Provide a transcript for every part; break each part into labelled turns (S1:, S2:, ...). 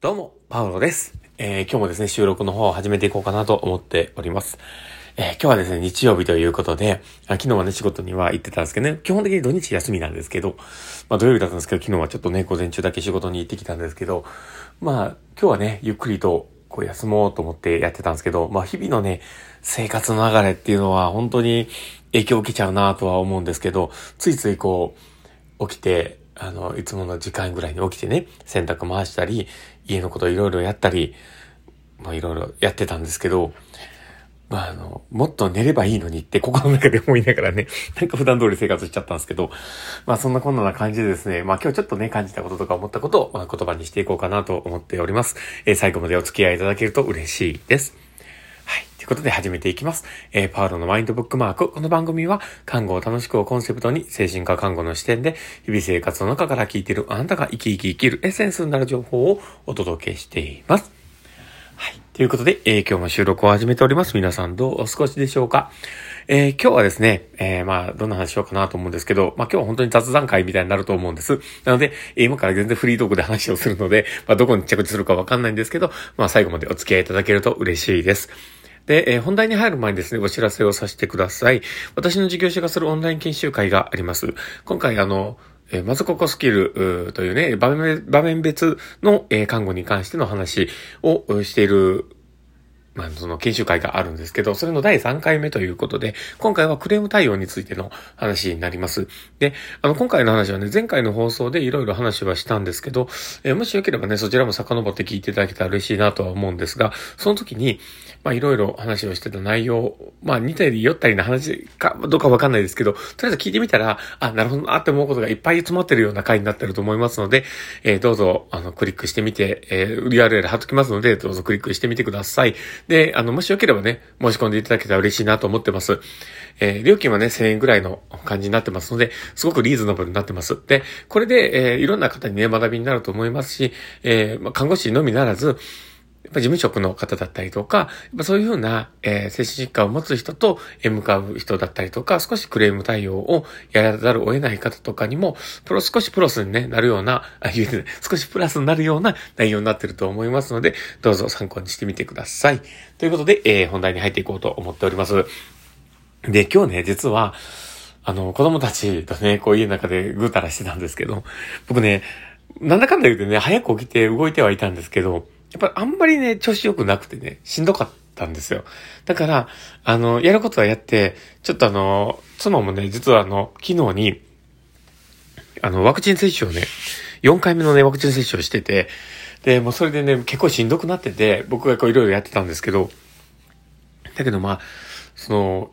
S1: どうも、パウロです。えー、今日もですね、収録の方を始めていこうかなと思っております。えー、今日はですね、日曜日ということで、昨日はね、仕事には行ってたんですけどね、基本的に土日休みなんですけど、まあ土曜日だったんですけど、昨日はちょっとね、午前中だけ仕事に行ってきたんですけど、まあ、今日はね、ゆっくりと、こう休もうと思ってやってたんですけど、まあ日々のね、生活の流れっていうのは本当に影響を受けちゃうなとは思うんですけど、ついついこう、起きて、あの、いつもの時間ぐらいに起きてね、洗濯回したり、家のこといろいろやったり、まあいろいろやってたんですけど、まああの、もっと寝ればいいのにって心の中で思いながらね、なんか普段通り生活しちゃったんですけど、まあそんなこんな感じでですね、まあ今日ちょっとね、感じたこととか思ったことを、まあ、言葉にしていこうかなと思っております。えー、最後までお付き合いいただけると嬉しいです。はいということで始めていきます。えー、パウロのマインドブックマーク。この番組は、看護を楽しくをコンセプトに、精神科看護の視点で、日々生活の中から聞いているあなたが生き生き生きるエッセンスになる情報をお届けしています。はい。ということで、えー、今日も収録を始めております。皆さんどうお過ごしでしょうか？えー、今日はですね、えー、まあ、どんな話しようかなと思うんですけど、まあ今日は本当に雑談会みたいになると思うんです。なので、今から全然フリートークで話をするので、まあどこに着地するかわかんないんですけど、まあ最後までお付き合いいただけると嬉しいです。で、えー、本題に入る前にですね、お知らせをさせてください。私の事業者がするオンライン研修会があります。今回あの、えー、まずここスキルというね、場面場面別の、えー、看護に関しての話をしているまあ、その研修会があるんですけど、それの第3回目ということで、今回はクレーム対応についての話になります。で、あの、今回の話はね、前回の放送でいろいろ話はしたんですけど、えー、もしよければね、そちらも遡って聞いていただけたら嬉しいなとは思うんですが、その時に、まあ、いろいろ話をしてた内容、まあ、似たり寄ったりな話か、どうかわかんないですけど、とりあえず聞いてみたら、あ、なるほどなって思うことがいっぱい詰まってるような回になってると思いますので、えー、どうぞ、あの、クリックしてみて、えー、URL 貼っときますので、どうぞクリックしてみてください。で、あの、もしよければね、申し込んでいただけたら嬉しいなと思ってます。えー、料金はね、1000円ぐらいの感じになってますので、すごくリーズナブルになってます。で、これで、えー、いろんな方にね、学びになると思いますし、えー、まあ、看護師のみならず、やっぱ事務職の方だったりとか、そういうふうな、えー、精神疾患を持つ人と、え向かう人だったりとか、少しクレーム対応をやらざるを得ない方とかにも、プロ、少しプロスに、ね、なるような、あ、言うて少しプラスになるような内容になってると思いますので、どうぞ参考にしてみてください。ということで、えー、本題に入っていこうと思っております。で、今日ね、実は、あの、子供たちとね、こう家の中でぐうたらしてたんですけど、僕ね、なんだかんだ言うてね、早く起きて動いてはいたんですけど、やっぱりあんまりね、調子良くなくてね、しんどかったんですよ。だから、あの、やることはやって、ちょっとあの、妻もね、実はあの、昨日に、あの、ワクチン接種をね、4回目のね、ワクチン接種をしてて、で、もうそれでね、結構しんどくなってて、僕がこういろいろやってたんですけど、だけどまあ、その、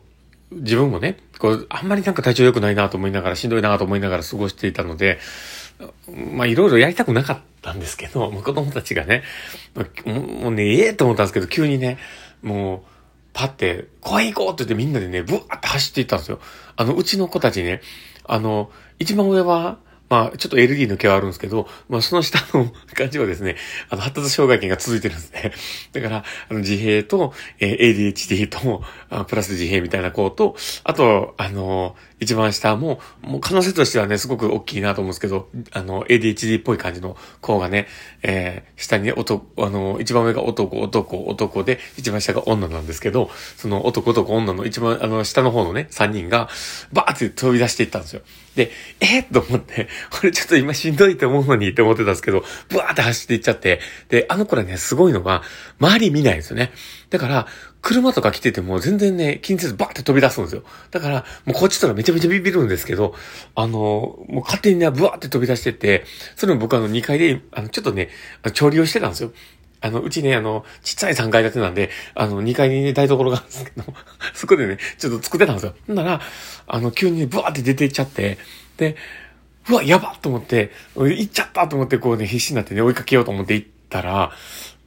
S1: 自分もね、こう、あんまりなんか体調良くないなと思いながら、しんどいなと思いながら過ごしていたので、まあいろいろやりたくなかったんですけど、子供たちがね、もうね、ええと思ったんですけど、急にね、もう、パって、怖い行こうって言ってみんなでね、ブワーって走っていったんですよ。あの、うちの子たちね、あの、一番上は、まあ、ちょっと LD の毛はあるんですけど、まあ、その下の 感じはですね、あの、発達障害権が続いてるんですね。だから、あの、自閉と、えー、ADHD と、あプラス自閉みたいな子と、あと、あの、一番下も、もう可能性としてはね、すごく大きいなと思うんですけど、あの、ADHD っぽい感じの子がね、えー、下に、男、あの、一番上が男、男、男で、一番下が女なんですけど、その男、男、女の一番、あの、下の方のね、三人が、バーって飛び出していったんですよ。で、えー、と思って、俺ちょっと今しんどいと思うのにって思ってたんですけど、ブワーって走っていっちゃって、で、あの子らね、すごいのが、周り見ないんですよね。だから、車とか来てても全然ね、気にせずバーって飛び出すんですよ。だから、もうこっちとかめちゃめちゃビビるんですけど、あの、もう勝手にね、ブワーって飛び出してて、それも僕あの2階で、あの、ちょっとね、調理をしてたんですよ。あの、うちね、あの、ちっちゃい3階建てなんで、あの、2階にね、台所があるんですけど、そこでね、ちょっと作ってたんですよ。なら、あの、急にね、ブワーって出ていっちゃって、で、うわ、やばと思って、行っちゃったと思って、こうね、必死になってね、追いかけようと思って行ったら、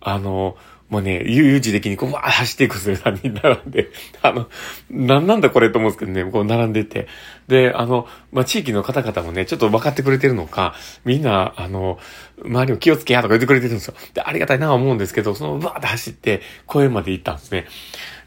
S1: あの、もうね、悠々自適にこう、わー走っていくんですよ、3人並んで。あの、なんなんだこれと思うんですけどね、こう並んでて。で、あの、まあ、地域の方々もね、ちょっと分かってくれてるのか、みんな、あの、周りを気をつけやとか言ってくれてるんですよ。で、ありがたいなと思うんですけど、その、わーって走って、公園まで行ったんですね。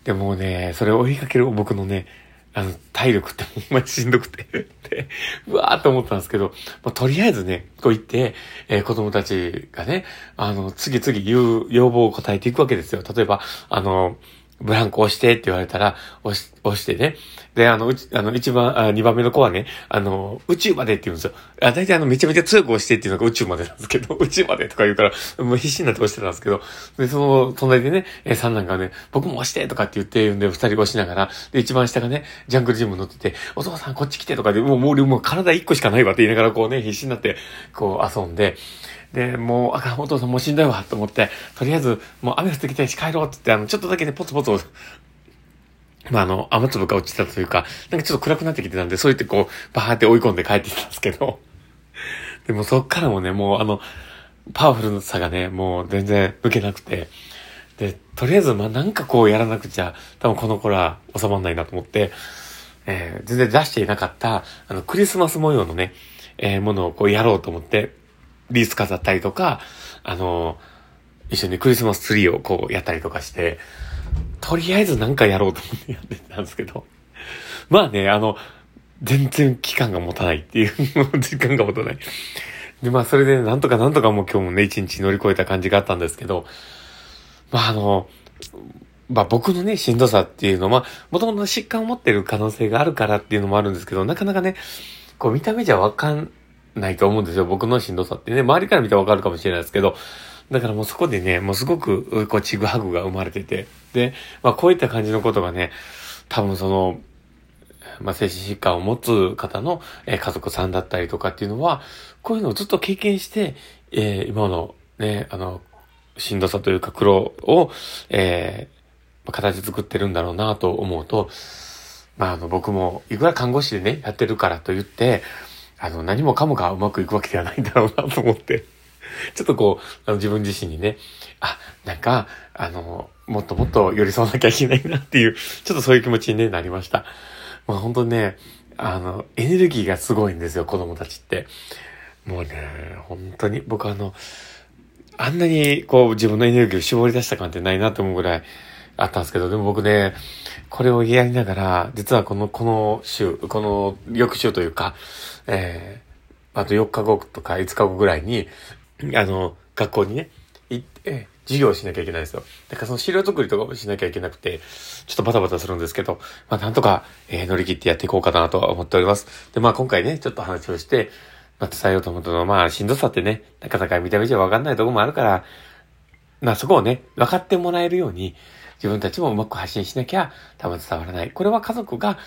S1: でもね、それを追いかける僕のね、あの、体力ってほんまにしんどくてで、うわーって思ったんですけど、まあ、とりあえずね、こう言って、えー、子供たちがね、あの、次々言う要望を答えていくわけですよ。例えば、あの、ブランコ押してって言われたら、押し、押してね。で、あの、うち、あの、一番、あ二番目の子はね、あの、宇宙までって言うんですよ。あ、大体あの、めちゃめちゃ強く押してっていうのが宇宙までなんですけど、宇宙までとか言うから、もう必死になって押してたんですけど、で、その、隣でね、え三男がね、僕も押してとかって言って言うんで、二人押しながら、で、一番下がね、ジャングルジム乗ってて、お父さんこっち来てとかで、もう、もう、もう体一個しかないわって言いながら、こうね、必死になって、こう遊んで、で、もう、あかん、お父さんもうしんどいわと思って、とりあえず、もう雨降ってきたし帰ろうって言って、あの、ちょっとだけね、ポツポツまあ、あの、雨粒が落ちたというか、なんかちょっと暗くなってきてたんで、そう言ってこう、バーって追い込んで帰ってきたんですけど、でもそっからもね、もうあの、パワフルさがね、もう全然受けなくて、で、とりあえず、まあ、なんかこうやらなくちゃ、多分この子ら収まんないなと思って、えー、全然出していなかった、あの、クリスマス模様のね、えー、ものをこうやろうと思って、リース飾ったりとか、あの、一緒にクリスマスツリーをこうやったりとかして、とりあえずなんかやろうと思ってやってたんですけど、まあね、あの、全然期間が持たないっていう、時間が持たない。で、まあそれでなんとかなんとかもう今日もね、一日乗り越えた感じがあったんですけど、まああの、まあ僕のね、しんどさっていうのは、もともと疾患を持ってる可能性があるからっていうのもあるんですけど、なかなかね、こう見た目じゃわかんないと思うんですよ。僕のしんどさってね、周りから見たらわかるかもしれないですけど、だからもうそこでね、もうすごく、こう、ちぐはぐが生まれてて、で、まあこういった感じのことがね、多分その、まあ精神疾患を持つ方の、え、家族さんだったりとかっていうのは、こういうのをずっと経験して、えー、今のね、あの、しんどさというか苦労を、えー、形作ってるんだろうなと思うと、まああの僕もいくら看護師でね、やってるからと言って、あの何もかもがうまくいくわけではないんだろうなと思って。ちょっとこう、あの自分自身にね、あ、なんか、あの、もっともっと寄り添わなきゃいけないなっていう、ちょっとそういう気持ちに、ね、なりました。まあ本当ね、あの、エネルギーがすごいんですよ、子供たちって。もうね、本当に、僕あの、あんなにこう自分のエネルギーを絞り出した感ってないなと思うぐらいあったんですけど、でも僕ね、これをやりながら、実はこの、この週、この翌週というか、えー、あと4日後とか5日後ぐらいに、あの、学校にね、行って、授業をしなきゃいけないんですよ。だからその資料作りとかもしなきゃいけなくて、ちょっとバタバタするんですけど、まあなんとか、えー、乗り切ってやっていこうかなとは思っております。で、まあ今回ね、ちょっと話をして、まあ伝えようと思ったのは、まあしんどさってね、なかなか見た目じゃわかんないとこもあるから、まあそこをね、分かってもらえるように、自分たちもうまく発信しなきゃ多分伝わらない。これは家族が、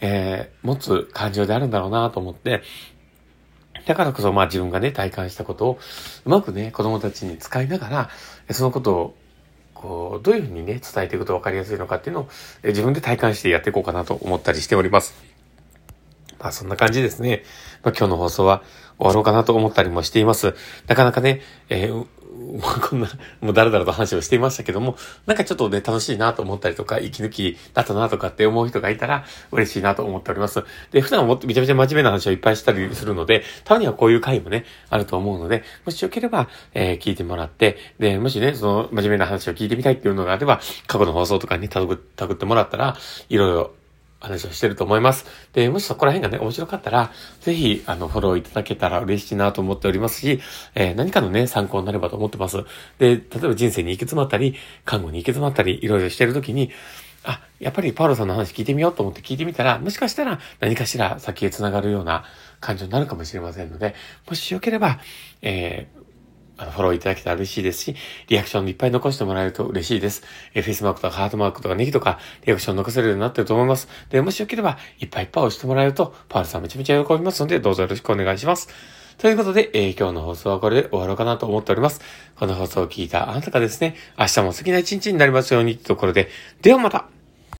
S1: えー、持つ感情であるんだろうなと思って、だからこそ、まあ自分がね、体感したことを、うまくね、子供たちに使いながら、そのことを、こう、どういうふうにね、伝えていくと分かりやすいのかっていうのを、自分で体感してやっていこうかなと思ったりしております。まあそんな感じですね。まあ今日の放送は終わろうかなと思ったりもしています。なかなかね、えー、こんな、もうだらだらと話をしていましたけども、なんかちょっとね、楽しいなと思ったりとか、息抜きだったなとかって思う人がいたら、嬉しいなと思っております。で、普段はもっとめちゃめちゃ真面目な話をいっぱいしたりするので、たまにはこういう回もね、あると思うので、もしよければ、えー、聞いてもらって、で、もしね、その真面目な話を聞いてみたいっていうのがあれば、過去の放送とかにたぐってもらったら、いろいろ話をしてると思います。で、もしそこら辺がね、面白かったら、ぜひ、あの、フォローいただけたら嬉しいなと思っておりますし、えー、何かのね、参考になればと思ってます。で、例えば人生に行き詰まったり、看護に行き詰まったり、いろいろしてるときに、あ、やっぱりパウロさんの話聞いてみようと思って聞いてみたら、もしかしたら何かしら先へ繋がるような感情になるかもしれませんので、もしよければ、えー、あの、フォローいただけたら嬉しいですし、リアクションいっぱい残してもらえると嬉しいです。え、フェイスマークとかハートマークとかネギとか、リアクション残せるようになってると思います。で、もしよければ、いっぱいいっぱい押してもらえると、パールさんめちゃめちゃ喜びますので、どうぞよろしくお願いします。ということで、えー、今日の放送はこれで終わろうかなと思っております。この放送を聞いたあなたがですね、明日も素敵な一日になりますようにというところで、ではまた